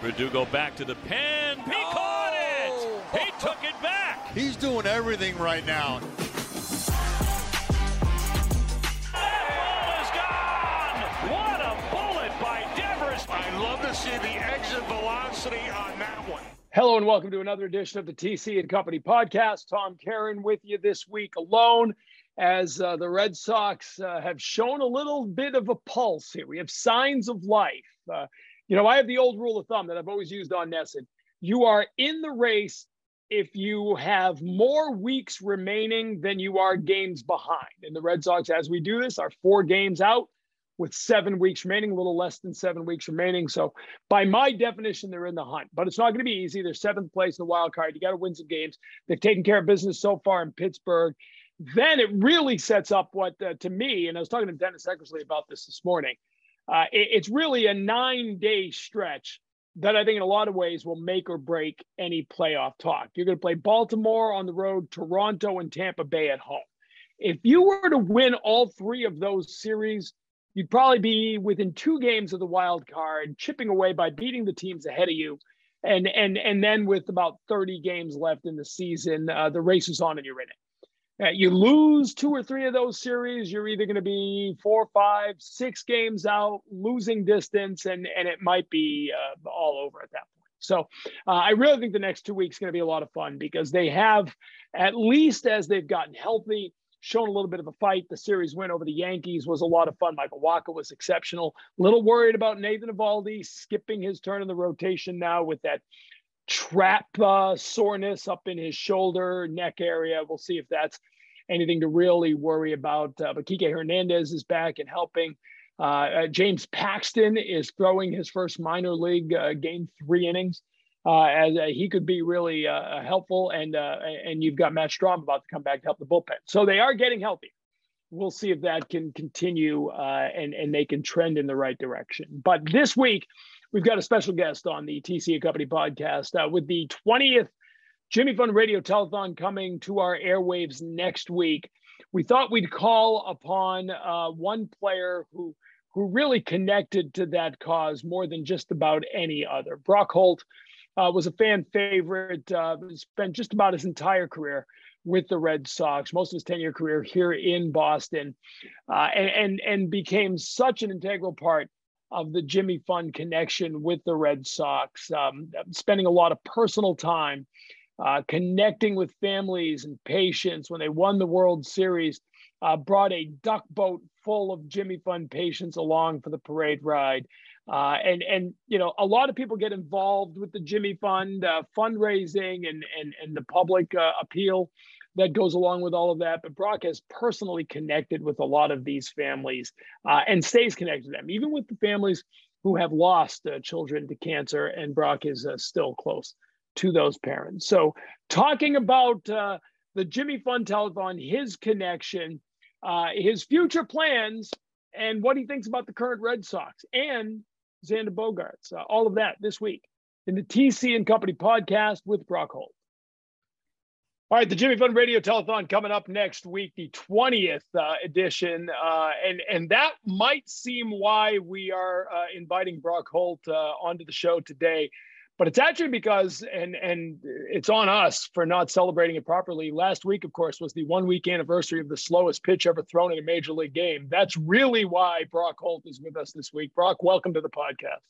Verdugo back to the pen. He oh. caught it. He took it back. He's doing everything right now. That ball is gone. What a bullet by Devers. I love to see the exit velocity on that one. Hello and welcome to another edition of the TC and Company podcast. Tom Caron with you this week alone as uh, the Red Sox uh, have shown a little bit of a pulse here. We have signs of life. Uh, you know, I have the old rule of thumb that I've always used on NESN. You are in the race if you have more weeks remaining than you are games behind. And the Red Sox, as we do this, are four games out with seven weeks remaining, a little less than seven weeks remaining. So, by my definition, they're in the hunt, but it's not going to be easy. They're seventh place in the wild card. You got to win some games. They've taken care of business so far in Pittsburgh. Then it really sets up what, uh, to me, and I was talking to Dennis Eckersley about this this morning. Uh, it, it's really a nine day stretch that I think in a lot of ways will make or break any playoff talk. You're going to play Baltimore on the road, Toronto, and Tampa Bay at home. If you were to win all three of those series, you'd probably be within two games of the wild card, chipping away by beating the teams ahead of you. And and and then with about 30 games left in the season, uh, the race is on and you're in it. You lose two or three of those series, you're either going to be four, five, six games out, losing distance, and and it might be uh, all over at that point. So uh, I really think the next two weeks going to be a lot of fun because they have, at least as they've gotten healthy, shown a little bit of a fight. The series win over the Yankees was a lot of fun. Michael Wacha was exceptional. A little worried about Nathan Eovaldi skipping his turn in the rotation now with that trap uh, soreness up in his shoulder neck area. We'll see if that's anything to really worry about. Uh, but Kike Hernandez is back and helping. Uh, uh, James Paxton is throwing his first minor league uh, game three innings. Uh, as uh, he could be really helpful, and and you've got Matt Strahm about to come back to help the bullpen. So they are getting healthy. We'll see if that can continue and and they can trend in the right direction. But this week, we've got a special guest on the TC Company podcast uh, with the 20th Jimmy Fund Radio Telethon coming to our airwaves next week. We thought we'd call upon uh, one player who who really connected to that cause more than just about any other. Brock Holt uh, was a fan favorite, uh, spent just about his entire career with the Red Sox, most of his 10 year career here in Boston, uh, and, and, and became such an integral part of the Jimmy Fund connection with the Red Sox, um, spending a lot of personal time uh, connecting with families and patients when they won the World Series, uh, brought a duck boat full of Jimmy Fund patients along for the parade ride. Uh, and and you know a lot of people get involved with the Jimmy Fund uh, fundraising and and and the public uh, appeal that goes along with all of that. But Brock has personally connected with a lot of these families uh, and stays connected to them, even with the families who have lost uh, children to cancer. And Brock is uh, still close to those parents. So, talking about uh, the Jimmy Fund Telethon, his connection, uh, his future plans, and what he thinks about the current Red Sox and Xander Bogaerts, Uh, all of that this week in the TC and Company podcast with Brock Holt. All right, the Jimmy Fund Radio Telethon coming up next week, the 20th uh, edition. Uh, and, and that might seem why we are uh, inviting Brock Holt uh, onto the show today. But it's actually because, and, and it's on us for not celebrating it properly. Last week, of course, was the one week anniversary of the slowest pitch ever thrown in a major league game. That's really why Brock Holt is with us this week. Brock, welcome to the podcast.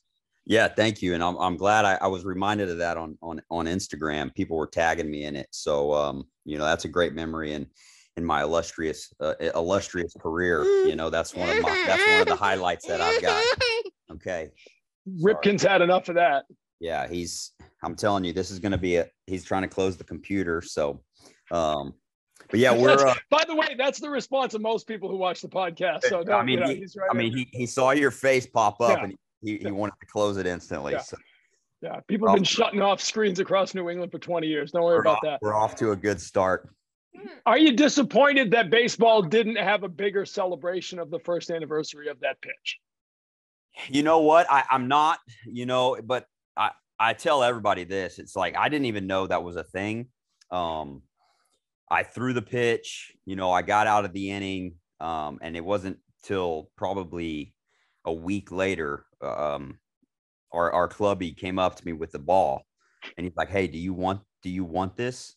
Yeah, thank you, and I'm I'm glad I, I, was reminded of that on on on Instagram. People were tagging me in it, so um, you know that's a great memory and in my illustrious uh, illustrious career. You know that's one of my that's one of the highlights that I've got. Okay, Ripken's had enough of that. Yeah, he's. I'm telling you, this is going to be a. He's trying to close the computer, so. um but yeah, we're. Uh, by the way, that's the response of most people who watch the podcast. So I mean, you know, he, right I mean, he, he saw your face pop up yeah. and he, he wanted to close it instantly. Yeah. So. Yeah, people have been shutting off screens across New England for 20 years. Don't worry about off, that. We're off to a good start. Are you disappointed that baseball didn't have a bigger celebration of the first anniversary of that pitch? You know what? I, I'm not, you know, but I, tell everybody this. It's like I didn't even know that was a thing. Um, I threw the pitch, you know, I got out of the inning, um, and it wasn't till probably a week later um, our our clubby came up to me with the ball, and he's like, "Hey, do you want do you want this?"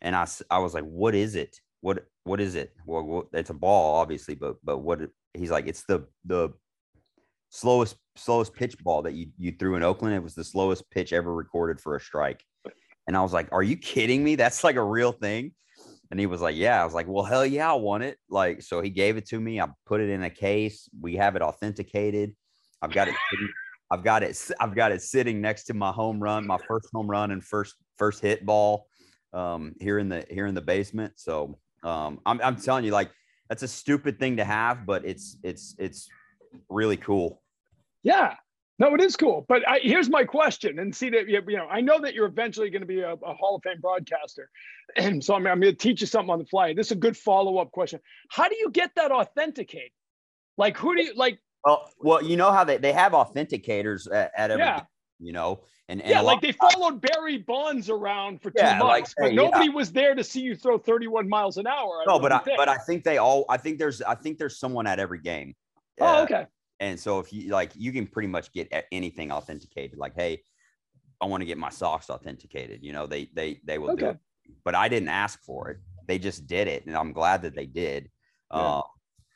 And I I was like, "What is it? What what is it? Well, well it's a ball, obviously, but but what?" He's like, "It's the the slowest slowest pitch ball that you you threw in Oakland. It was the slowest pitch ever recorded for a strike." And I was like, "Are you kidding me? That's like a real thing." And he was like, Yeah. I was like, Well, hell yeah, I want it. Like, so he gave it to me. I put it in a case. We have it authenticated. I've got it. I've got it. I've got it sitting next to my home run, my first home run and first first hit ball um, here in the here in the basement. So um, I'm I'm telling you, like that's a stupid thing to have, but it's it's it's really cool. Yeah, no, it is cool. But I, here's my question, and see that you know I know that you're eventually going to be a, a, Hall of Fame broadcaster, and so I'm, I'm going to teach you something on the fly. This is a good follow up question. How do you get that authenticated? Like who do you like? Well, well, you know how they, they have authenticators at, at every, yeah. you know, and, and yeah, like they followed Barry Bonds around for two yeah, months, like, but hey, nobody yeah. was there to see you throw 31 miles an hour. I no, but I, think. but I think they all. I think there's I think there's someone at every game. Oh, uh, okay. And so if you like, you can pretty much get anything authenticated. Like, hey, I want to get my socks authenticated. You know, they they they will okay. do it. But I didn't ask for it. They just did it, and I'm glad that they did. Yeah. Uh,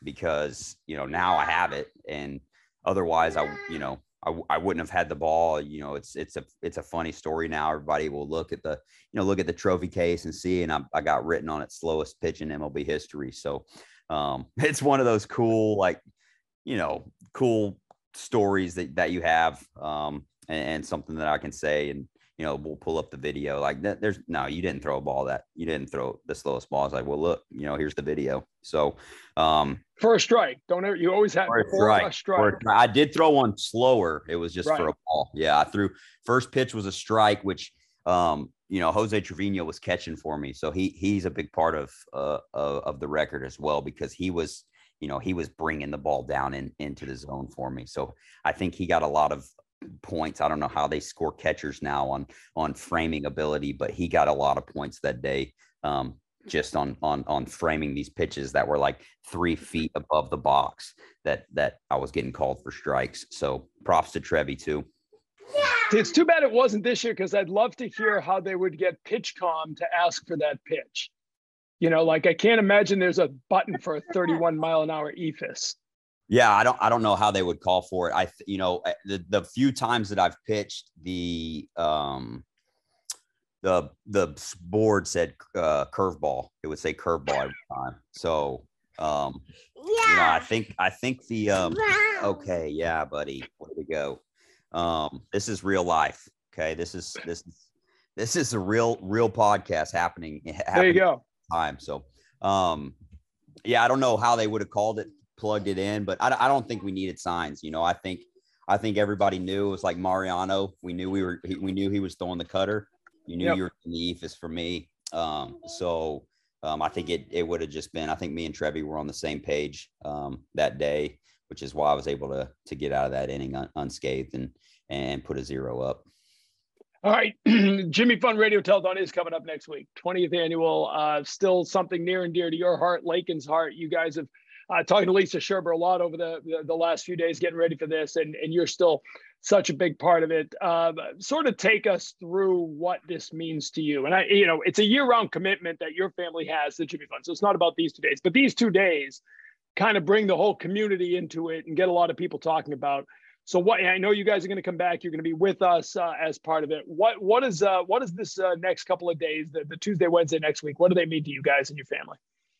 because you know now I have it, and otherwise I you know I, I wouldn't have had the ball. You know, it's it's a it's a funny story now. Everybody will look at the you know look at the trophy case and see, and I, I got written on it slowest pitch in MLB history. So um, it's one of those cool like you know cool stories that, that you have um, and, and, something that I can say and you know we'll pull up the video. Like that there's no you didn't throw a ball that you didn't throw the slowest ball. It's like well look you know here's the video. So um for a strike. Don't ever you always have for a strike, a strike. For, I did throw one slower. It was just right. for a ball. Yeah I threw first pitch was a strike which um you know Jose Trevino was catching for me. So he he's a big part of uh of, of the record as well because he was you know, he was bringing the ball down in, into the zone for me. So I think he got a lot of points. I don't know how they score catchers now on on framing ability, but he got a lot of points that day um, just on on on framing these pitches that were like three feet above the box that that I was getting called for strikes. So props to Trevi too. It's too bad it wasn't this year because I'd love to hear how they would get pitch PitchCom to ask for that pitch. You know, like I can't imagine there's a button for a 31 mile an hour eephus. Yeah, I don't I don't know how they would call for it. I you know the the few times that I've pitched the um the the board said uh, curveball. It would say curveball every time. So um yeah. you know, I think I think the um okay, yeah, buddy. Way to go. Um this is real life. Okay. This is this is this is a real real podcast happening. happening there you go time. So, um, yeah, I don't know how they would have called it, plugged it in, but I, I don't think we needed signs. You know, I think I think everybody knew it was like Mariano. We knew we were we knew he was throwing the cutter. You knew yep. you were in the eephus for me. Um, so um, I think it it would have just been. I think me and Trevi were on the same page um, that day, which is why I was able to to get out of that inning un- unscathed and and put a zero up. All right, Jimmy Fund Radio Telethon is coming up next week, 20th annual. Uh, still something near and dear to your heart, Lakin's heart. You guys have uh, talked to Lisa Scherber a lot over the, the, the last few days, getting ready for this, and and you're still such a big part of it. Uh, sort of take us through what this means to you. And I, you know, it's a year-round commitment that your family has to Jimmy Fund, so it's not about these two days, but these two days kind of bring the whole community into it and get a lot of people talking about so what I know you guys are going to come back. You're going to be with us uh, as part of it. What what is uh, what is this uh, next couple of days? The, the Tuesday, Wednesday next week. What do they mean to you guys and your family?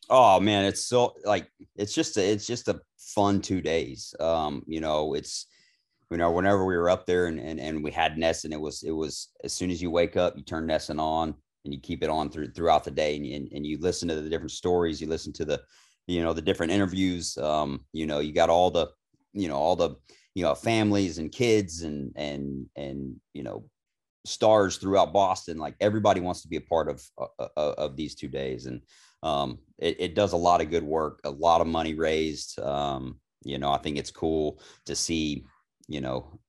Oh man, it's so like it's just a, it's just a fun two days. Um, you know, it's you know whenever we were up there and and, and we had NESN, it was it was as soon as you wake up, you turn NESN on and you keep it on through throughout the day, and, and, and you listen to the different stories, you listen to the you know the different interviews. Um, you know, you got all the you know all the you know families and kids and and and you know stars throughout Boston. Like everybody wants to be a part of uh, uh, uh, of these two days, and um, it, it, does a lot of good work, a lot of money raised. Um, you know, I think it's cool to see, you know,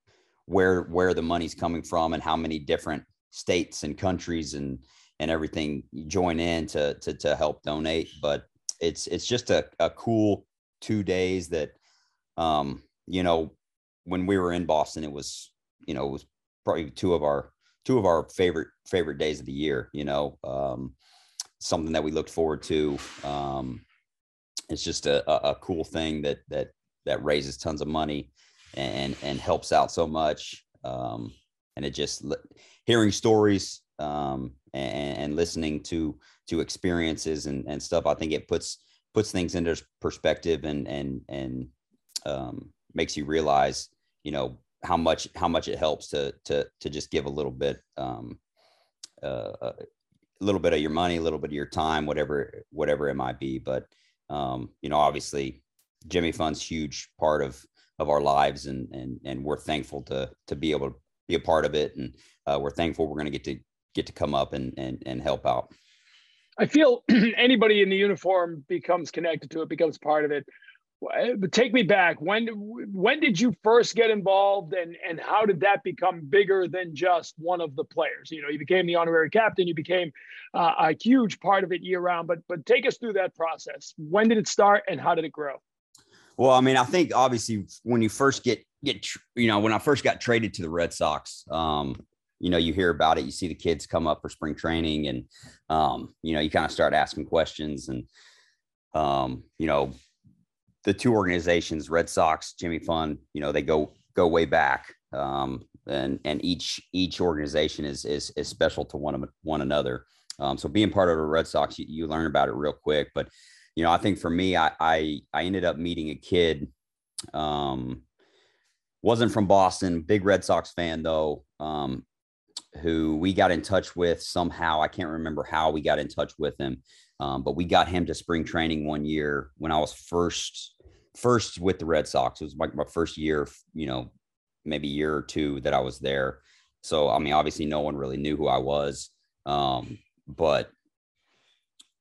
where where the money's coming from and how many different states and countries and and everything join in to to to help donate. But it's it's just a, a cool two days that um, you know when we were in Boston, it was you know, it was probably two of our two of our favorite favorite days of the year. You know, um, something that we looked forward to. Um, it's just a, a, cool thing that that that raises tons of money and and helps out so much. Um, and it just hearing stories um, and, and listening to to experiences and, and stuff. I think it puts puts things into perspective and and and um, makes you realize, you know, how much how much it helps to to to just give a little bit um, uh, a little bit of your money, a little bit of your time, whatever whatever it might be. But um, you know, obviously, Jimmy Fund's huge part of of our lives, and and and we're thankful to to be able to be a part of it, and uh, we're thankful we're going to get to get to come up and and and help out. I feel anybody in the uniform becomes connected to it, becomes part of it. Take me back. When when did you first get involved, and and how did that become bigger than just one of the players? You know, you became the honorary captain. You became uh, a huge part of it year round. But but take us through that process. When did it start, and how did it grow? Well, I mean, I think obviously when you first get get you know when I first got traded to the Red Sox, um, you know, you hear about it, you see the kids come up for spring training, and um, you know, you kind of start asking questions, and um, you know, the two organizations, Red Sox, Jimmy Fund, you know, they go go way back, um, and and each each organization is is is special to one of one another. Um, so being part of the Red Sox, you, you learn about it real quick. But you know, I think for me, I I, I ended up meeting a kid. Um, wasn't from Boston, big Red Sox fan though. Um, who we got in touch with somehow. I can't remember how we got in touch with him, um, but we got him to spring training one year when I was first first with the Red Sox. It was like my first year, you know, maybe year or two that I was there. So I mean, obviously, no one really knew who I was, um, but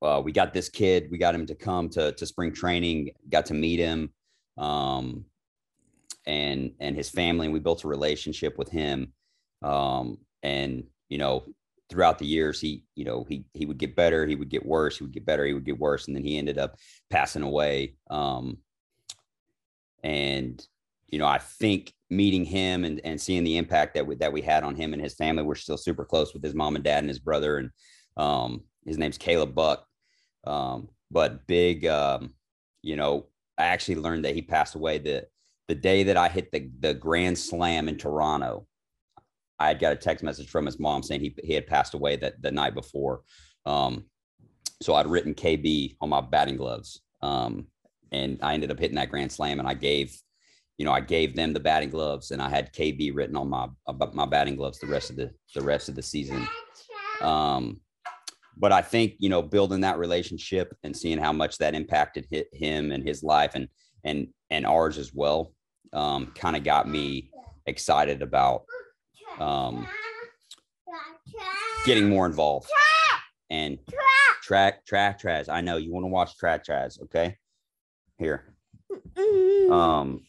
uh, we got this kid. We got him to come to to spring training. Got to meet him, um, and and his family. And we built a relationship with him. Um, and you know throughout the years he you know he he would get better he would get worse he would get better he would get worse and then he ended up passing away um and you know i think meeting him and and seeing the impact that we that we had on him and his family we're still super close with his mom and dad and his brother and um his name's caleb buck um but big um you know i actually learned that he passed away the the day that i hit the the grand slam in toronto I had got a text message from his mom saying he, he had passed away that the night before. Um, so I'd written KB on my batting gloves. Um, and I ended up hitting that grand slam and I gave, you know, I gave them the batting gloves and I had KB written on my, my batting gloves the rest of the, the rest of the season. Um, but I think, you know, building that relationship and seeing how much that impacted him and his life and, and, and ours as well, um, kind of got me excited about um, getting more involved and track track trash. I know you want to watch track trash, okay? Here. Um,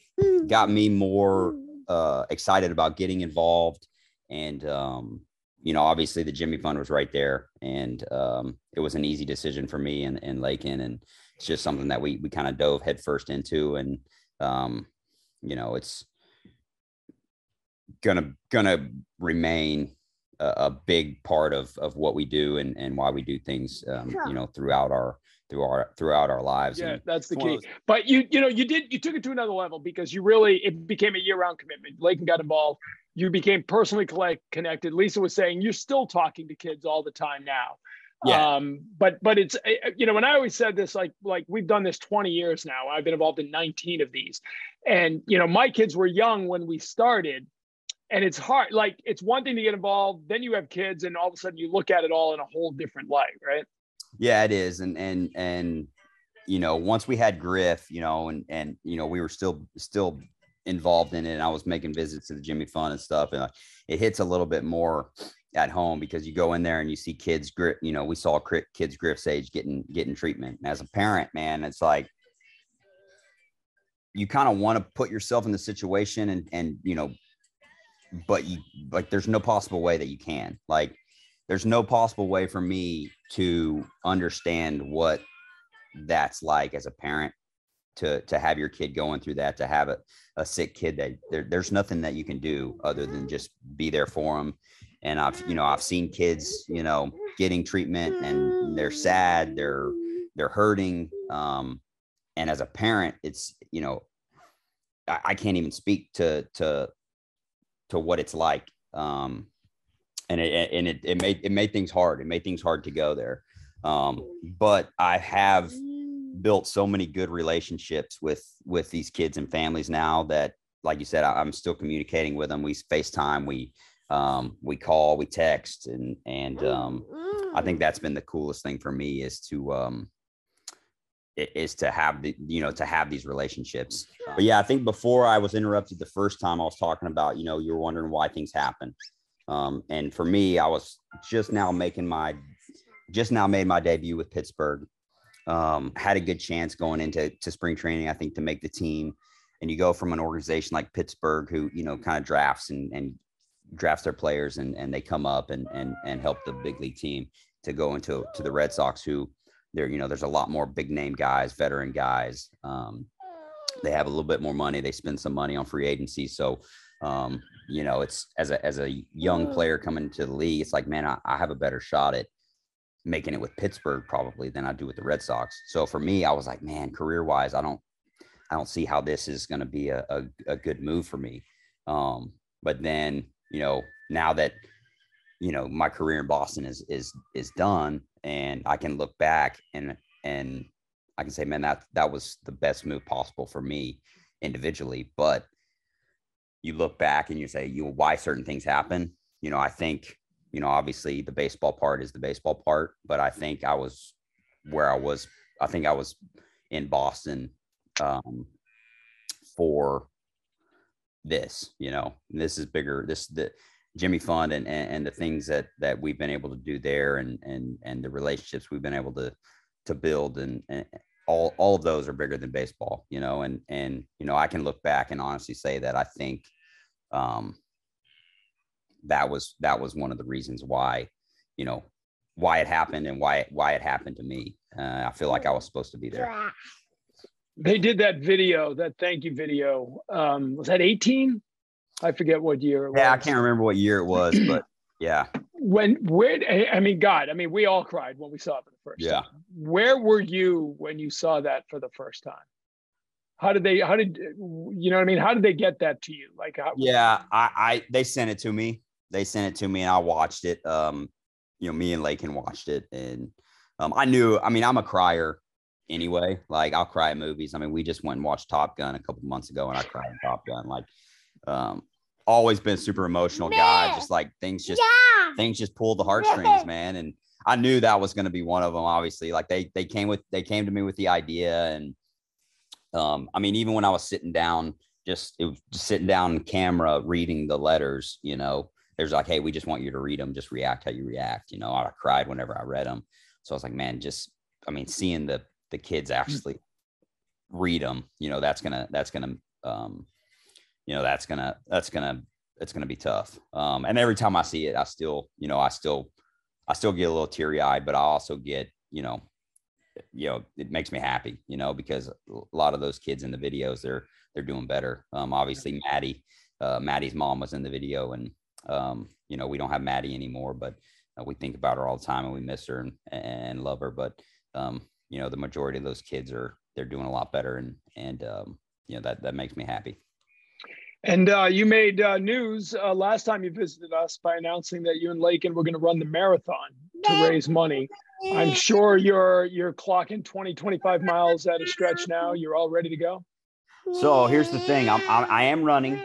got me more uh, excited about getting involved, and um, you know, obviously the Jimmy Fund was right there, and um, it was an easy decision for me and and Lakin, and it's just something that we we kind of dove headfirst into, and um, you know, it's gonna gonna remain a, a, big part of of what we do and and why we do things um, you know throughout our through our throughout our lives yeah and that's the key. But you you know you did you took it to another level because you really it became a year-round commitment. Lakin got involved. You became personally collect, connected. Lisa was saying you're still talking to kids all the time now. Yeah. Um, but but it's eh, eh, you know when I always said this like like we've done this 20 years now. I've been involved in 19 of these, and you know my kids were young when we started, and it's hard like it's one thing to get involved then you have kids and all of a sudden you look at it all in a whole different light right? Yeah it is and and and you know once we had griff you know and and you know we were still still involved in it and i was making visits to the jimmy fund and stuff and it hits a little bit more at home because you go in there and you see kids grip you know we saw kids griff's age getting getting treatment and as a parent man it's like you kind of want to put yourself in the situation and and you know but you like there's no possible way that you can like there's no possible way for me to understand what that's like as a parent to to have your kid going through that, to have a, a sick kid that there, there's nothing that you can do other than just be there for them. And I've you know I've seen kids you know getting treatment and they're sad, they're they're hurting. Um, and as a parent, it's you know I, I can't even speak to to to what it's like. Um, and it and it, it made it made things hard. It made things hard to go there. Um, but I have built so many good relationships with with these kids and families now that like you said I, am still communicating with them we facetime we um, we call we text and and um, i think that's been the coolest thing for me is to um, is to have the you know to have these relationships. But yeah i think before i was interrupted the first time i was talking about you know you were wondering why things happen. Um, and for me i was just now making my just now made my debut with pittsburgh. Um, had a good chance going into to spring training, I think, to make the team. And you go from an organization like Pittsburgh, who you know kind of drafts and, and drafts their players, and and they come up and and and help the big league team to go into to the Red Sox, who there you know there's a lot more big name guys, veteran guys. Um, they have a little bit more money. They spend some money on free agency, so um, you know it's as a as a young player coming to the league, it's like man, I, I have a better shot at making it with Pittsburgh probably than I do with the Red Sox. So for me, I was like, man, career wise, I don't, I don't see how this is going to be a, a, a, good move for me. Um, but then, you know, now that, you know, my career in Boston is, is, is done and I can look back and, and I can say, man, that, that was the best move possible for me individually. But you look back and you say, you why certain things happen. You know, I think you know, obviously the baseball part is the baseball part, but I think I was where I was. I think I was in Boston um, for this. You know, this is bigger. This the Jimmy Fund and, and and the things that that we've been able to do there, and and and the relationships we've been able to to build, and, and all all of those are bigger than baseball. You know, and and you know, I can look back and honestly say that I think. Um, that was that was one of the reasons why you know why it happened and why why it happened to me uh, i feel like i was supposed to be there they did that video that thank you video um was that 18 i forget what year yeah was. i can't remember what year it was but yeah when where i mean god i mean we all cried when we saw it for the first yeah. time where were you when you saw that for the first time how did they how did you know what i mean how did they get that to you like how, yeah i i they sent it to me they sent it to me and I watched it. Um, you know, me and Lakin watched it, and um, I knew. I mean, I'm a crier anyway. Like I'll cry at movies. I mean, we just went and watched Top Gun a couple months ago, and I cried in Top Gun. Like, um, always been super emotional guy. Just like things just yeah. things just pull the heartstrings, man. And I knew that was going to be one of them. Obviously, like they they came with they came to me with the idea, and um, I mean, even when I was sitting down, just it was just sitting down camera reading the letters, you know, there's like, hey, we just want you to read them, just react how you react. You know, I cried whenever I read them. So I was like, man, just I mean, seeing the the kids mm. actually read them, you know, that's gonna that's gonna um, you know, that's gonna that's gonna it's gonna be tough. Um, and every time I see it, I still, you know, I still I still get a little teary eyed, but I also get, you know, you know, it makes me happy, you know, because a lot of those kids in the videos, they're they're doing better. Um, obviously Maddie, uh, Maddie's mom was in the video, and um, you know, we don't have Maddie anymore, but uh, we think about her all the time and we miss her and, and love her. But, um, you know, the majority of those kids are, they're doing a lot better. And, and, um, you know, that, that makes me happy. And uh, you made uh, news uh, last time you visited us by announcing that you and Lakin were going to run the marathon to raise money. I'm sure you're you're clocking 20, 25 miles at a stretch now. You're all ready to go. So here's the thing: I'm, I'm I am running,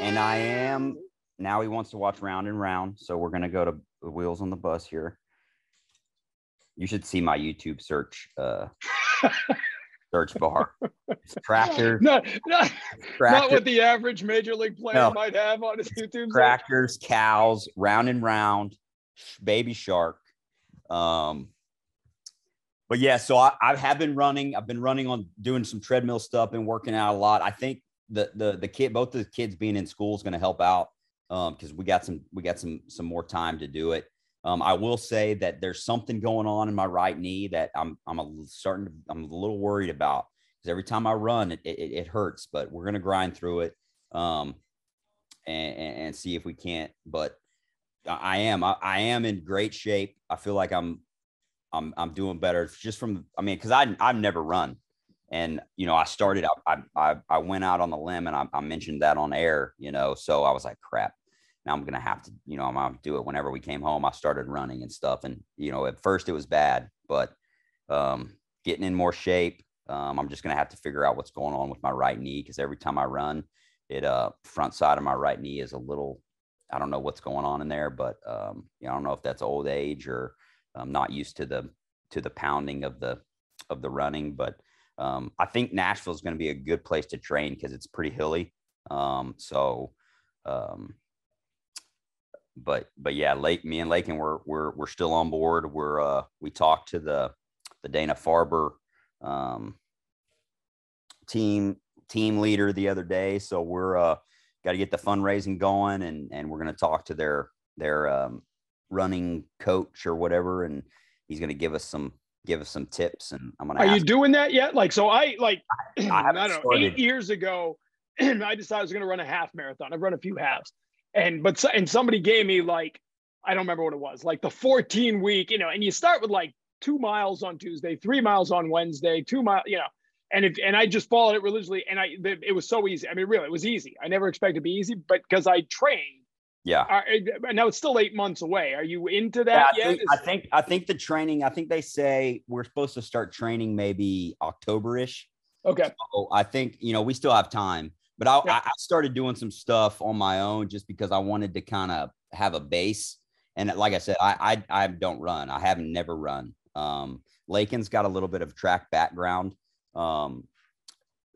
and I am now he wants to watch round and round. So we're gonna go to the wheels on the bus here. You should see my YouTube search uh search bar. It's tractor. Not, not, tractor. not what the average major league player no. might have on his YouTube. Tractors, search. cows, round and round, baby shark. Um, but yeah, so I, I have been running. I've been running on doing some treadmill stuff and working out a lot. I think the the the kid, both the kids being in school is going to help out because um, we got some we got some some more time to do it. Um, I will say that there's something going on in my right knee that I'm I'm a, starting to I'm a little worried about because every time I run, it, it, it hurts. But we're gonna grind through it, um, and, and see if we can't. But I am I, I am in great shape. I feel like I'm I'm I'm doing better just from I mean because I I've never run, and you know I started out, I I I went out on the limb and I, I mentioned that on air, you know, so I was like crap. Now I'm gonna have to you know I'm gonna do it whenever we came home. I started running and stuff, and you know at first it was bad, but um, getting in more shape. Um, I'm just gonna have to figure out what's going on with my right knee because every time I run, it uh front side of my right knee is a little I don't know what's going on in there, but um, you know, I don't know if that's old age or I'm not used to the to the pounding of the of the running. But um, I think Nashville is going to be a good place to train because it's pretty hilly. Um, so, um, but but yeah, Lake me and Lakin we're we're we're still on board. We're uh, we talked to the the Dana Farber um, team team leader the other day, so we're uh, got to get the fundraising going, and and we're going to talk to their their um, running coach or whatever, and he's going to give us some give us some tips. And I'm going to. Are you doing that yet? Like, so I like I, I, I don't know. Eight years ago, I decided I was going to run a half marathon. I've run a few halves, and but and somebody gave me like I don't remember what it was, like the 14 week, you know, and you start with like two miles on Tuesday, three miles on Wednesday, two mile, you know, and if and I just followed it religiously, and I it was so easy. I mean, really, it was easy. I never expected to be easy, but because I trained. Yeah. Are, now it's still eight months away. Are you into that yeah, I yet? Think, I think I think the training. I think they say we're supposed to start training maybe October-ish. Okay. So I think you know we still have time, but I, yeah. I started doing some stuff on my own just because I wanted to kind of have a base. And like I said, I, I I don't run. I haven't never run. Um, Lakin's got a little bit of track background. Um,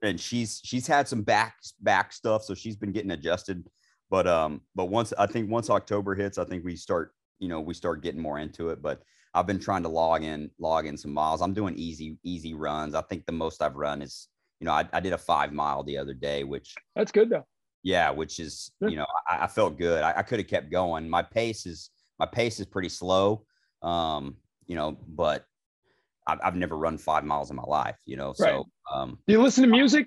and she's she's had some back back stuff, so she's been getting adjusted. But um, but once I think once October hits, I think we start you know we start getting more into it. But I've been trying to log in log in some miles. I'm doing easy easy runs. I think the most I've run is you know I, I did a five mile the other day, which that's good though. Yeah, which is you know I, I felt good. I, I could have kept going. My pace is my pace is pretty slow. Um, you know, but I've, I've never run five miles in my life, you know. Right. So, um, do you listen to music?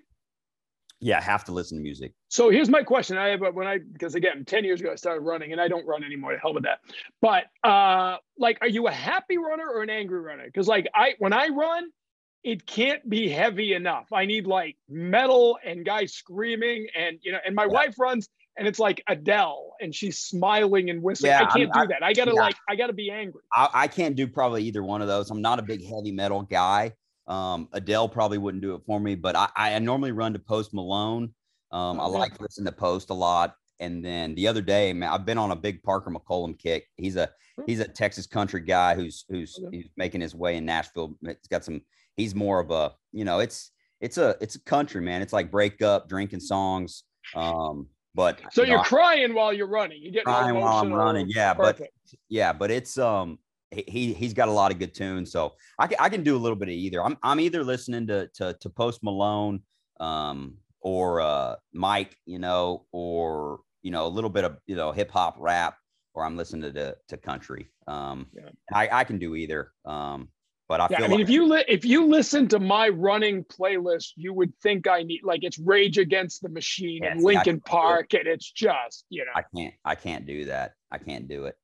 Yeah, I have to listen to music. So here's my question. I have when I because again, 10 years ago I started running and I don't run anymore. To hell with that. But uh like are you a happy runner or an angry runner? Because like I when I run, it can't be heavy enough. I need like metal and guys screaming and you know, and my yeah. wife runs and it's like Adele and she's smiling and whistling. Yeah, I can't I'm, do that. I gotta yeah. like I gotta be angry. I, I, can't do probably either one of those. I'm not a big heavy metal guy. Um, Adele probably wouldn't do it for me, but I, I normally run to Post Malone. Um, I like listening to Post a lot. And then the other day, man, I've been on a big Parker McCollum kick. He's a he's a Texas country guy who's who's he's making his way in Nashville. It's got some. He's more of a you know it's it's a it's a country man. It's like break up drinking songs. Um, but so you are crying while you're running. You get crying while I'm running. Yeah, Perfect. but yeah, but it's um he he's got a lot of good tunes, so I can I can do a little bit of either. I'm I'm either listening to to to Post Malone, um, or uh Mike, you know, or you know a little bit of you know hip hop rap, or I'm listening to to country. Um, yeah. I I can do either. Um, but I yeah, feel I mean, like- if you li- if you listen to my running playlist, you would think I need like it's Rage Against the Machine yeah, and Linkin Park, and it's just you know. I can't I can't do that. I can't do it.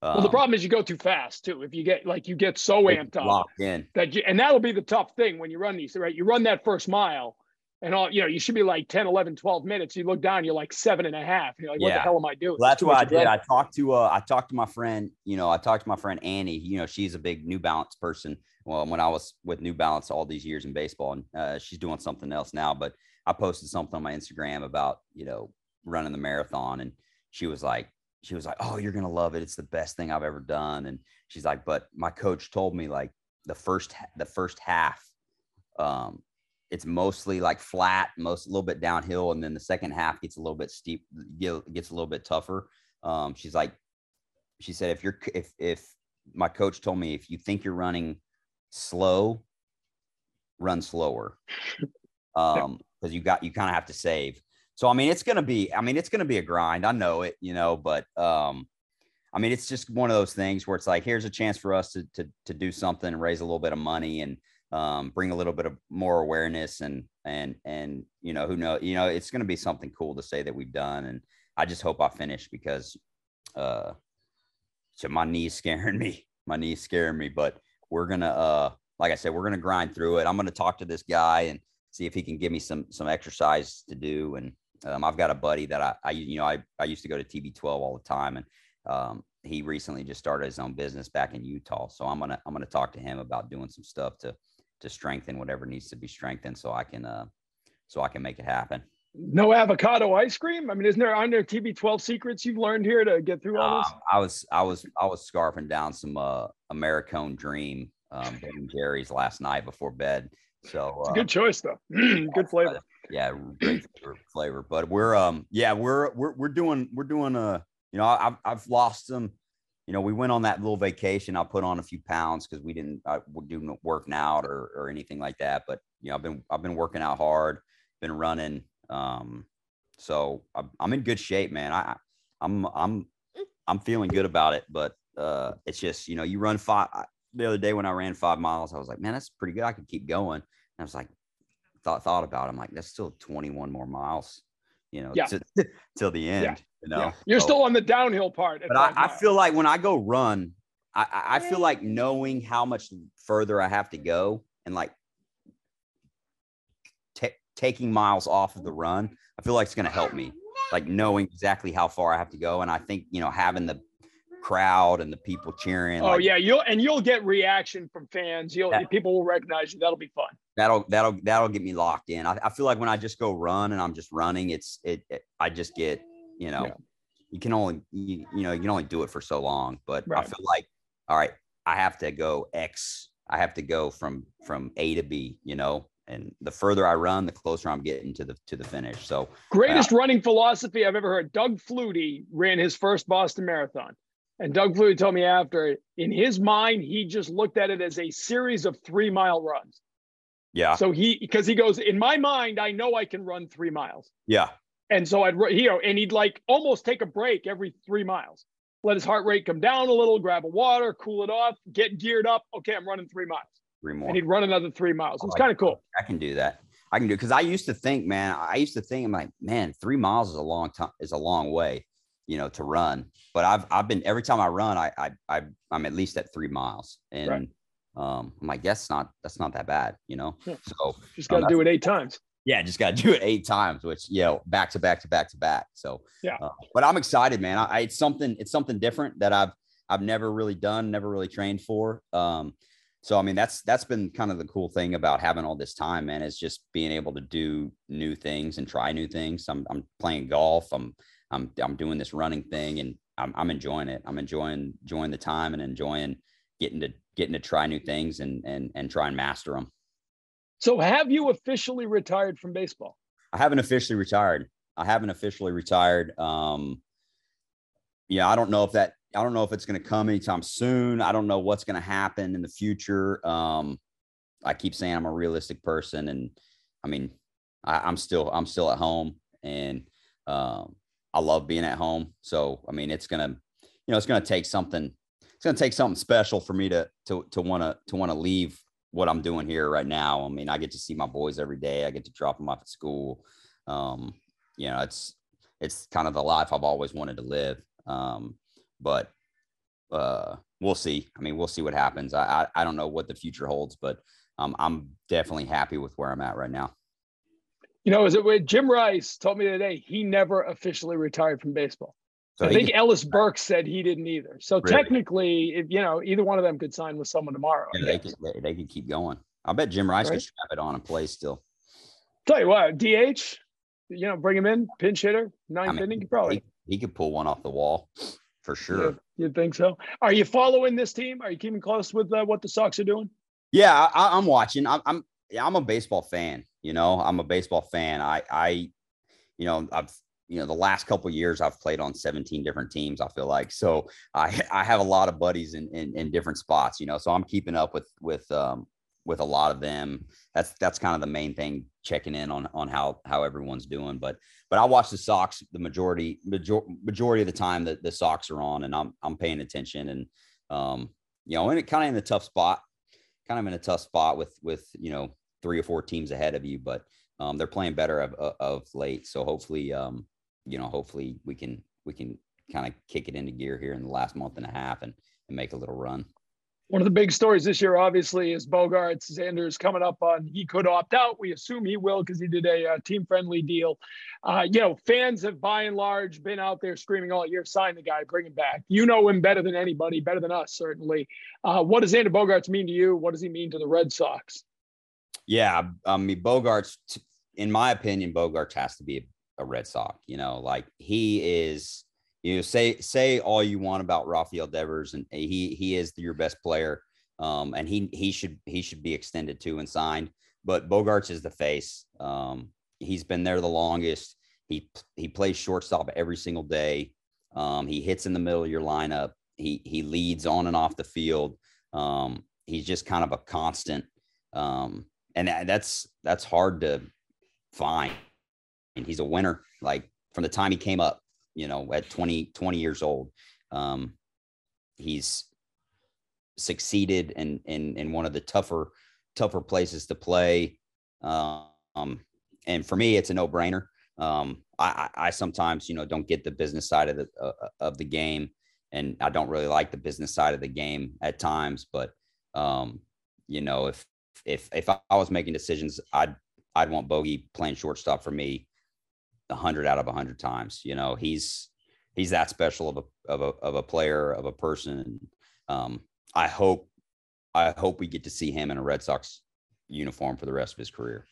Um, well, the um, problem is you go too fast too. If you get like you get so amped up locked in that you, and that'll be the tough thing when you run these. Right, you run that first mile, and all you know you should be like 10 11 12 minutes. You look down you're like seven and a half. And you're like what yeah. the hell am i doing? Well, that's what i did. i talked to uh i talked to my friend you know i talked to my friend annie. You know she's a big new balance person. Well when i was with new balance all these years in baseball and uh, she's doing something else now but i posted something on my instagram about you know running the marathon and she was like she was like oh you're gonna love it. It's the best thing i've ever done. And she's like but my coach told me like the first the first half um it's mostly like flat, most a little bit downhill, and then the second half gets a little bit steep, gets a little bit tougher. Um, she's like, she said, if you're if if my coach told me if you think you're running slow, run slower, um, because you got you kind of have to save. So I mean, it's gonna be, I mean, it's gonna be a grind. I know it, you know, but um, I mean, it's just one of those things where it's like, here's a chance for us to to to do something and raise a little bit of money and um, bring a little bit of more awareness and and and you know who know you know it's going to be something cool to say that we've done and I just hope I finish because uh so my knees scaring me my knees scaring me but we're gonna uh like I said we're gonna grind through it. I'm gonna talk to this guy and see if he can give me some some exercise to do and um, I've got a buddy that I, I you know I, I used to go to TB12 all the time and um, he recently just started his own business back in Utah so I'm gonna I'm gonna talk to him about doing some stuff to to strengthen whatever needs to be strengthened so I can uh so I can make it happen. No avocado ice cream. I mean, isn't there on there TB12 secrets you've learned here to get through all this? Um, I was I was I was scarfing down some uh Americone Dream um Ben Jerry's last night before bed. So it's a uh, good choice though. good flavor. Yeah, great flavor. But we're um yeah we're we're we're doing we're doing uh you know I've I've lost some you know, we went on that little vacation. I put on a few pounds because we didn't uh, do working out or, or anything like that. But you know, I've been I've been working out hard, been running. Um, so I'm, I'm in good shape, man. I I'm I'm I'm feeling good about it. But uh, it's just you know, you run five. The other day when I ran five miles, I was like, man, that's pretty good. I could keep going. And I was like, thought thought about. It. I'm like, that's still 21 more miles. You know, yeah. till the end. Yeah. You know, yeah. you're so, still on the downhill part. But I, I, feel like when I go run, I, I feel like knowing how much further I have to go and like t- taking miles off of the run, I feel like it's going to help me. Like knowing exactly how far I have to go, and I think you know having the crowd and the people cheering. Oh like, yeah, you'll and you'll get reaction from fans. You'll that, people will recognize you. That'll be fun. That'll that'll that'll get me locked in. I, I feel like when I just go run and I'm just running, it's it, it I just get you know, yeah. you can only you, you know you can only do it for so long. But right. I feel like all right, I have to go X. I have to go from from A to B. You know, and the further I run, the closer I'm getting to the to the finish. So greatest uh, running philosophy I've ever heard. Doug Flutie ran his first Boston Marathon. And Doug Flutie told me after, in his mind, he just looked at it as a series of three mile runs. Yeah. So he, because he goes, in my mind, I know I can run three miles. Yeah. And so I'd, you know, and he'd like almost take a break every three miles, let his heart rate come down a little, grab a water, cool it off, get geared up. Okay, I'm running three miles. Three more. And he'd run another three miles. It's kind of cool. I can do that. I can do because I used to think, man, I used to think, I'm like, man, three miles is a long time, is a long way, you know, to run. But I've I've been every time I run, I I, I I'm at least at three miles, and right. um, I'm like, that's not that's not that bad, you know. Yeah. So just got to um, do it eight times yeah, just got to do it eight times, which you know, back to back to back to back. So yeah, uh, but I'm excited, man. I, I, it's something it's something different that I've I've never really done, never really trained for. Um, so I mean, that's that's been kind of the cool thing about having all this time, man, is just being able to do new things and try new things. I'm I'm playing golf. I'm I'm I'm doing this running thing, and I'm I'm enjoying it. I'm enjoying enjoying the time and enjoying getting to getting to try new things and and and try and master them. So, have you officially retired from baseball? I haven't officially retired. I haven't officially retired. Um, yeah, I don't know if that. I don't know if it's going to come anytime soon. I don't know what's going to happen in the future. Um, I keep saying I'm a realistic person, and I mean, I, am still I'm still at home, and um, I love being at home. So, I mean, it's gonna, you know, it's gonna take something. It's gonna take something special for me to to to want to to want to leave what I'm doing here right now. I mean, I get to see my boys every day. I get to drop them off at school. Um, you know, it's it's kind of the life I've always wanted to live. Um, but uh, we'll see. I mean, we'll see what happens. I, I, I don't know what the future holds, but um, I'm definitely happy with where I'm at right now. You know, is it Jim Rice told me today he never officially retired from baseball. So I think Ellis Burks said he didn't either. So really? technically, if you know, either one of them could sign with someone tomorrow. Yeah, they could they, could keep going. I bet Jim Rice right? could strap it on and play still. Tell you what, DH, you know, bring him in, pinch hitter, ninth I mean, inning, probably. He, he, could pull one off the wall for sure. Yeah, you think so? Are you following this team? Are you keeping close with uh, what the Sox are doing? Yeah, I, am watching. I'm yeah, I'm a baseball fan. You know, I'm a baseball fan. I I, you know, I've you know the last couple years I've played on 17 different teams. I feel like so I I have a lot of buddies in, in in, different spots. You know, so I'm keeping up with with um with a lot of them. That's that's kind of the main thing, checking in on on how how everyone's doing. But but I watch the Sox the majority major, majority of the time that the Sox are on, and I'm I'm paying attention and um you know and it kind of in the tough spot kind of in a tough spot with with you know three or four teams ahead of you, but um, they're playing better of, of late. So hopefully, um, you know, hopefully we can we can kind of kick it into gear here in the last month and a half and, and make a little run. One of the big stories this year, obviously, is Bogaerts. Xander's coming up on he could opt out. We assume he will because he did a, uh, team-friendly deal. Uh, you know, fans have by and large been out there screaming all year, "Sign the guy, bring him back." You know him better than anybody, better than us, certainly. Uh, what does Xander Bogaerts mean to you? What does he mean to the Red Sox? Yeah, I mean, Bogaerts, in my opinion, Bogaerts has to be a, Red Sox. You know, like he is you know, say say all you want about Rafael Devers, and he he is your best player, um, and he he should he should be extended to and signed. But Bogaerts is the face. Um, he's been there the longest. He he plays shortstop every single day. Um, he hits in the middle of your lineup. He he leads on and off the field. Um, he's just kind of a constant, um, and that's that's hard to find. He's a winner. Like from the time he came up, you know, at 20, 20 years old. Um, he's succeeded in, in, in one of the tougher, tougher places to play. Um, and for me, it's a no brainer. Um, I, I sometimes, you know, don't get the business side of the, uh, uh, of the game and I don't really like the business side of the game at times, but, um, you know, if, if, if I was making decisions, I'd, I'd want Bogey playing shortstop for me hundred out of a hundred times. You know, he's he's that special of a of a of a player of a person. Um, I hope I hope we get to see him in a Red Sox uniform for the rest of his career.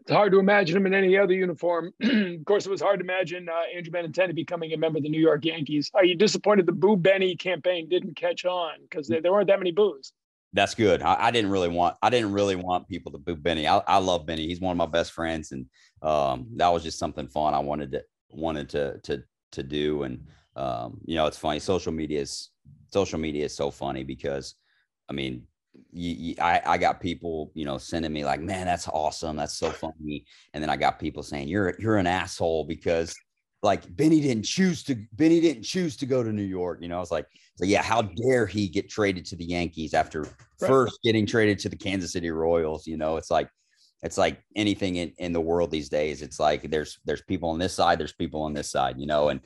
It's hard to imagine him in any other uniform. of course, it was hard to imagine uh, Andrew Benintendi becoming a member of the New York Yankees. Are you disappointed the Boo Benny campaign didn't catch on because there, there weren't that many boos? That's good. I, I, didn't really want I didn't really want people to boo Benny. I, I love Benny. He's one of my best friends, and um, that was just something fun I wanted to wanted to to to do. And um, you know, it's funny. Social media is social media is so funny because I mean, you, you, I, I got people, you know, sending me like, man, that's awesome. That's so funny. And then I got people saying, you're, you're an asshole because like Benny didn't choose to Benny didn't choose to go to New York. You know, I was like, so yeah, how dare he get traded to the Yankees after right. first getting traded to the Kansas City Royals? You know, it's like it's like anything in, in the world these days. It's like there's there's people on this side, there's people on this side, you know, and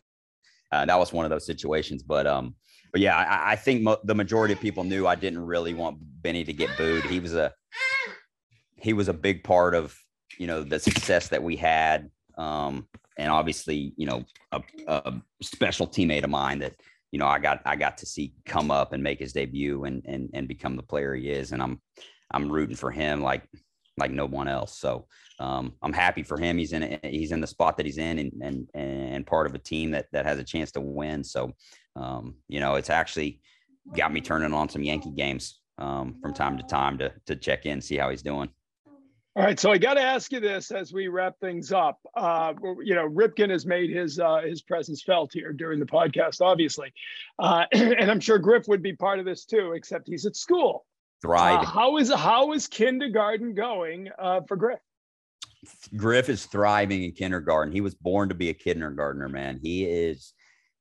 uh, that was one of those situations. But um, but yeah, I, I think mo- the majority of people knew I didn't really want Benny to get booed. He was a he was a big part of you know the success that we had um, and obviously, you know, a, a, special teammate of mine that you know I got I got to see come up and make his debut and and and become the player he is, and I'm I'm rooting for him like like no one else. So um, I'm happy for him. He's in he's in the spot that he's in, and and and part of a team that that has a chance to win. So um, you know, it's actually got me turning on some Yankee games um, from time to time to to check in, see how he's doing. All right, so I got to ask you this as we wrap things up. Uh, you know, Ripken has made his uh, his presence felt here during the podcast, obviously, uh, and I'm sure Griff would be part of this too, except he's at school. Thriving. Uh, how is how is kindergarten going uh, for Griff? Griff is thriving in kindergarten. He was born to be a kindergartner, man. He is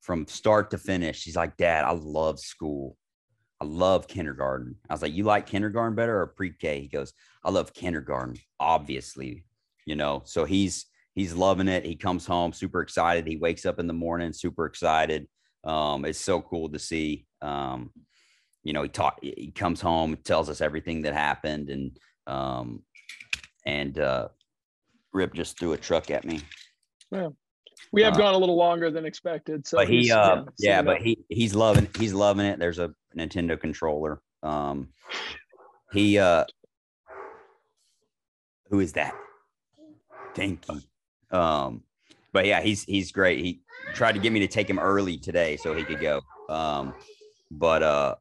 from start to finish. He's like, Dad, I love school. I love kindergarten. I was like, You like kindergarten better or pre K? He goes, I love kindergarten, obviously, you know. So he's he's loving it. He comes home super excited. He wakes up in the morning super excited. Um, it's so cool to see. Um, you know, he talk he comes home, tells us everything that happened, and um, and uh, Rip just threw a truck at me. Yeah. We have uh, gone a little longer than expected. So but he, uh, yeah, yeah but he he's loving he's loving it. There's a Nintendo controller. Um, he uh, who is that? Thank you. Um, but yeah, he's he's great. He tried to get me to take him early today so he could go. Um, but uh,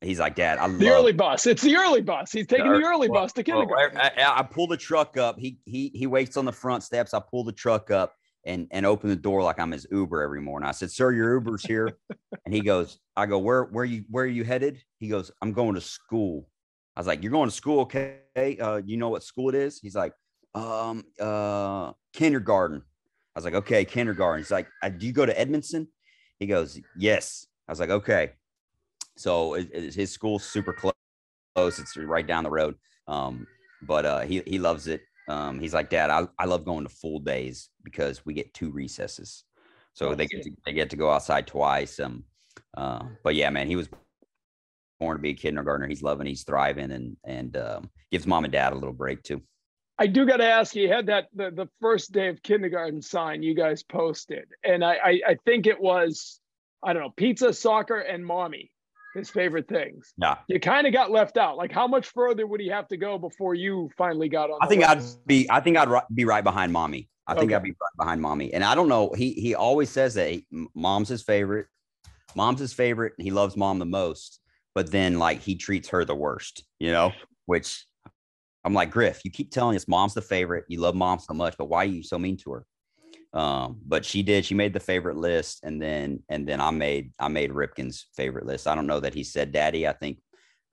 he's like, Dad, I love the early bus. It's the early bus. He's taking the, the early well, bus to kindergarten. Well, I, I, pull the truck up. He he he waits on the front steps. I pull the truck up and and open the door like I'm his Uber every morning. I said, "Sir, your Uber's here," and he goes, "I go where where you where are you headed?" He goes, "I'm going to school." I was like, "You're going to school, okay? Uh, you know what school it is?" He's like, "Um, uh, kindergarten." I was like, "Okay, kindergarten." He's like, uh, "Do you go to Edmondson?" He goes, "Yes." I was like, "Okay." So it, it, his school's super close close. It's right down the road. Um, but uh, he he loves it. Um, he's like, Dad, I, I love going to full days because we get two recesses, so they get to, they get to go outside twice. Um, uh, but yeah, man, he was born to be a kindergartner. He's loving, he's thriving, and and um, gives mom and dad a little break too. I do got to ask you, you had that the, the first day of kindergarten sign you guys posted, and I, I I think it was I don't know pizza, soccer, and mommy his favorite things. Yeah. You kind of got left out. Like, how much further would he have to go before you finally got on? I think list? I'd be. I think I'd ri- be right behind mommy. I think Okay. I'd be right behind mommy. And I don't know. He he always says that he, mom's his favorite. Mom's his favorite. And he loves mom the most. But then like he treats her the worst. You know, which I'm like Griff. You keep telling us mom's the favorite. You love mom so much, but why are you so mean to her? Um, but she did. She made the favorite list, and then and then I made I made Ripken's favorite list. I don't know that he said daddy. I think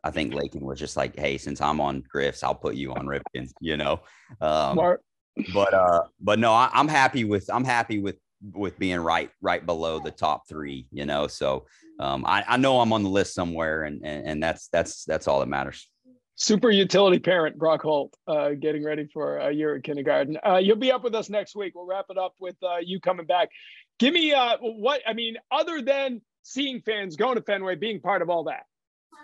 I think Lakin was just like, hey, since I'm on Griff's, I'll put you on Ripken's. You know. Um, Smart. but uh but no I, i'm happy with i'm happy with with being right right below the top three you know so um i, I know i'm on the list somewhere and, and and that's that's that's all that matters Super utility parent Brock Holt, uh, getting ready for a year at kindergarten. Uh, you'll be up with us next week. We'll wrap it up with uh, you coming back. Give me uh, what I mean, other than seeing fans going to Fenway, being part of all that.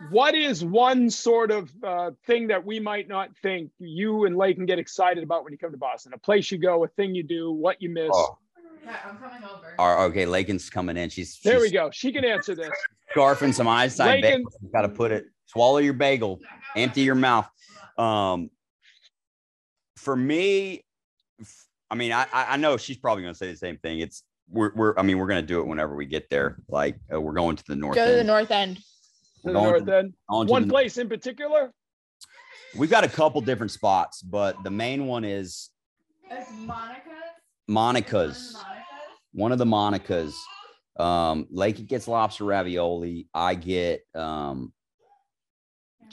What is one sort of uh, thing that we might not think you and Lake can get excited about when you come to Boston? A place you go, a thing you do, what you miss. oh Yeah, I'm coming over. are, okay lakin's coming in she's there we go. She can answer this. scarfing some einstein Lakin- got to put it swallow your bagel empty your mouth um for me I mean i i I know she's probably going to say the same thing it's we're, we're i mean we're going to do it whenever we get there like uh, we're going to the north Go to the end. north end. To We're the north to- end. One the- place in particular. We've got a couple different spots, but the main one is It's Monica's. Monica's. One of the Monicas. Um, Lakey gets lobster ravioli. I get um,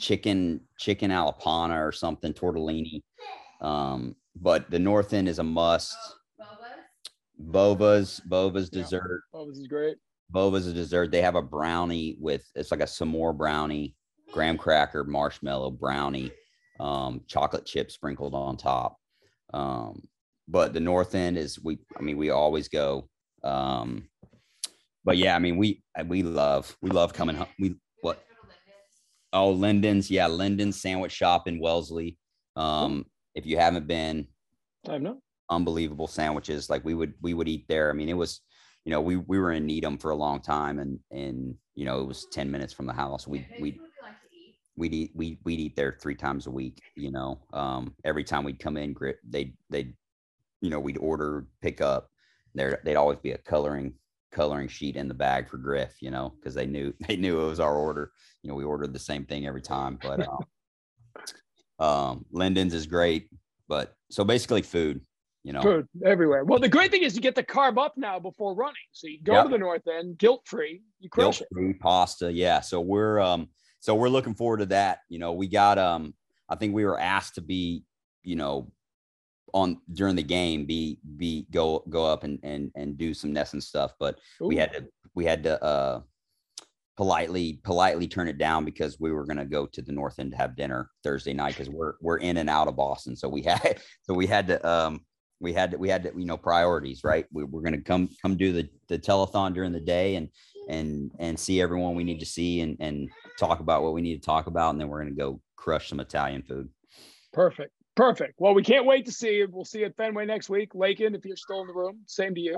chicken chicken alapana or something tortellini. Um, but the north end is a must. Bova's Bova's dessert. Oh, this is great. Bova's a dessert. They have a brownie with it's like a s'more brownie, graham cracker, marshmallow brownie, um, chocolate chip sprinkled on top. Um, but the north end is we. I mean, we always go. Um, but yeah, I mean, we we love we love coming home. We what? Oh, Linden's. Yeah, Linden's sandwich shop in Wellesley. Um, if you haven't been, I know. unbelievable sandwiches. Like we would we would eat there. I mean, it was, you know, we we were in Needham for a long time, and and you know it was ten minutes from the house. We we we'd eat we we'd eat there three times a week. You know, um, every time we'd come in, they they, you know, we'd order pick up. There they'd always be a coloring coloring sheet in the bag for Griff. You know, because they knew they knew it was our order. You know, we ordered the same thing every time, but. Um, um, Linden's is great, but so basically food, you know. Food everywhere. Well, the great thing is you get to carb up now before running. So you go Yeah. to the north end, guilt free. You crush it. Guilt-free pasta. Yeah. So we're um so we're looking forward to that. You know, we got um I think we were asked to be, you know, on during the game, be be go go up and and and do some NESN stuff, but we had to we had to uh politely politely turn it down because we were going to go to the north end to have dinner Thursday night because we're we're in and out of Boston. So we had so we had to um we had to we had to you know priorities right? We, we're going to come come do the the telethon during the day and and and see everyone we need to see and and talk about what we need to talk about and then we're going to go crush some Italian food. Perfect. Perfect. Well, we can't wait to see you. We'll see you at Fenway next week. Lakin, if you're still in the room, same to you.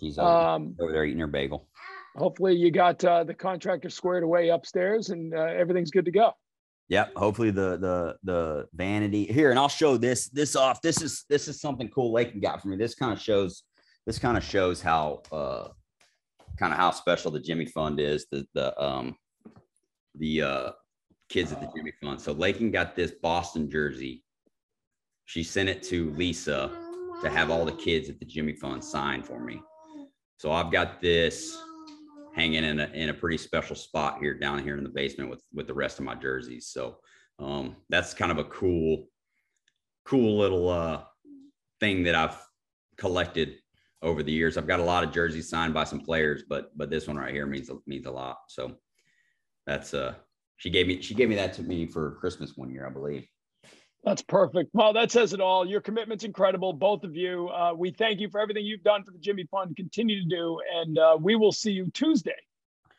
she's over, Um, over there eating her bagel hopefully you got uh, the contractor squared away upstairs and uh, everything's good to go. Yep. Hopefully the the the vanity here, and I'll show this this off. This is this is something cool Lakin got for me. This kind of shows this kind of shows how uh kind of how special the Jimmy Fund is. The the um the uh kids at the Jimmy Fund. So Lakin got this Boston jersey. She sent it to Lisa to have all the kids at the Jimmy Fund sign for me. So I've got this hanging in a in a pretty special spot here down here in the basement with with the rest of my jerseys. So um that's kind of a cool cool little uh thing that I've collected over the years. I've got a lot of jerseys signed by some players, but but this one right here means means a lot. So that's uh she gave me she gave me that to me for Christmas one year, I believe. That's perfect. Well, that says it all. Your commitment's incredible, both of you. Uh, we thank you for everything you've done for the Jimmy Fund. Continue to do, and uh, we will see you Tuesday.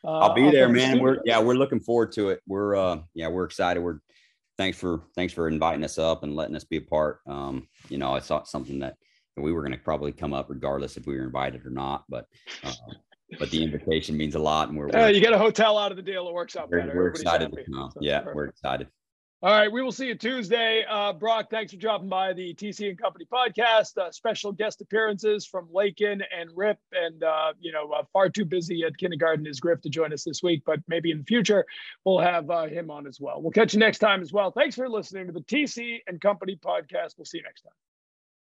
Uh, I'll be there, man. We're yeah, we're looking forward to it. We're uh yeah, we're excited. We're thanks for thanks for inviting us up and letting us be a part. Um, you know, I not something that we were gonna probably come up regardless if we were invited or not, but uh, but the invitation means a lot and we're, Uh, we're, you get a hotel out of the deal. It works out we're, better. we're Everybody's excited happy. to come. So, Yeah, perfect. we're excited. All right, we will see you Tuesday. Uh, Brock, thanks for dropping by the TC and Company podcast. Uh, special guest appearances from Lakin and Rip, and uh, you know, uh, far too busy at kindergarten is Griff to join us this week, but maybe in the future we'll have uh, him on as well. We'll catch you next time as well. Thanks for listening to the TC and Company podcast. We'll see you next time.